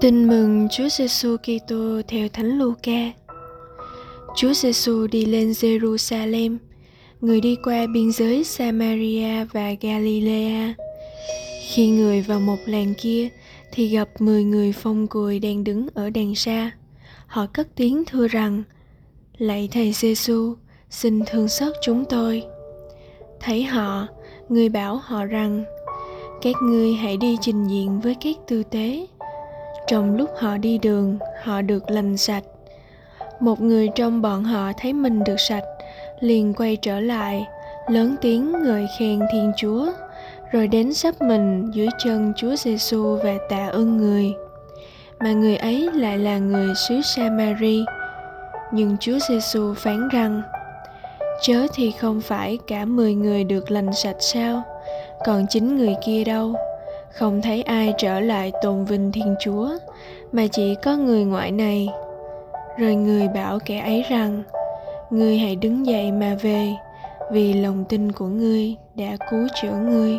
Tin mừng Chúa Giêsu Kitô theo Thánh Luca. Chúa Giêsu đi lên Jerusalem, người đi qua biên giới Samaria và Galilea. Khi người vào một làng kia thì gặp mười người phong cùi đang đứng ở đằng xa. Họ cất tiếng thưa rằng: Lạy thầy Giêsu, xin thương xót chúng tôi. Thấy họ, người bảo họ rằng: các ngươi hãy đi trình diện với các tư tế. Trong lúc họ đi đường, họ được lành sạch. Một người trong bọn họ thấy mình được sạch, liền quay trở lại, lớn tiếng ngợi khen thiên chúa, rồi đến sắp mình dưới chân chúa giêsu và tạ ơn người. Mà người ấy lại là người xứ samari. Nhưng chúa giêsu phán rằng, chớ thì không phải cả mười người được lành sạch sao? Còn chính người kia đâu. Không thấy ai trở lại tôn vinh thiên chúa, mà chỉ có người ngoại này. Rồi người bảo kẻ ấy rằng, ngươi hãy đứng dậy mà về, vì lòng tin của ngươi đã cứu chữa ngươi.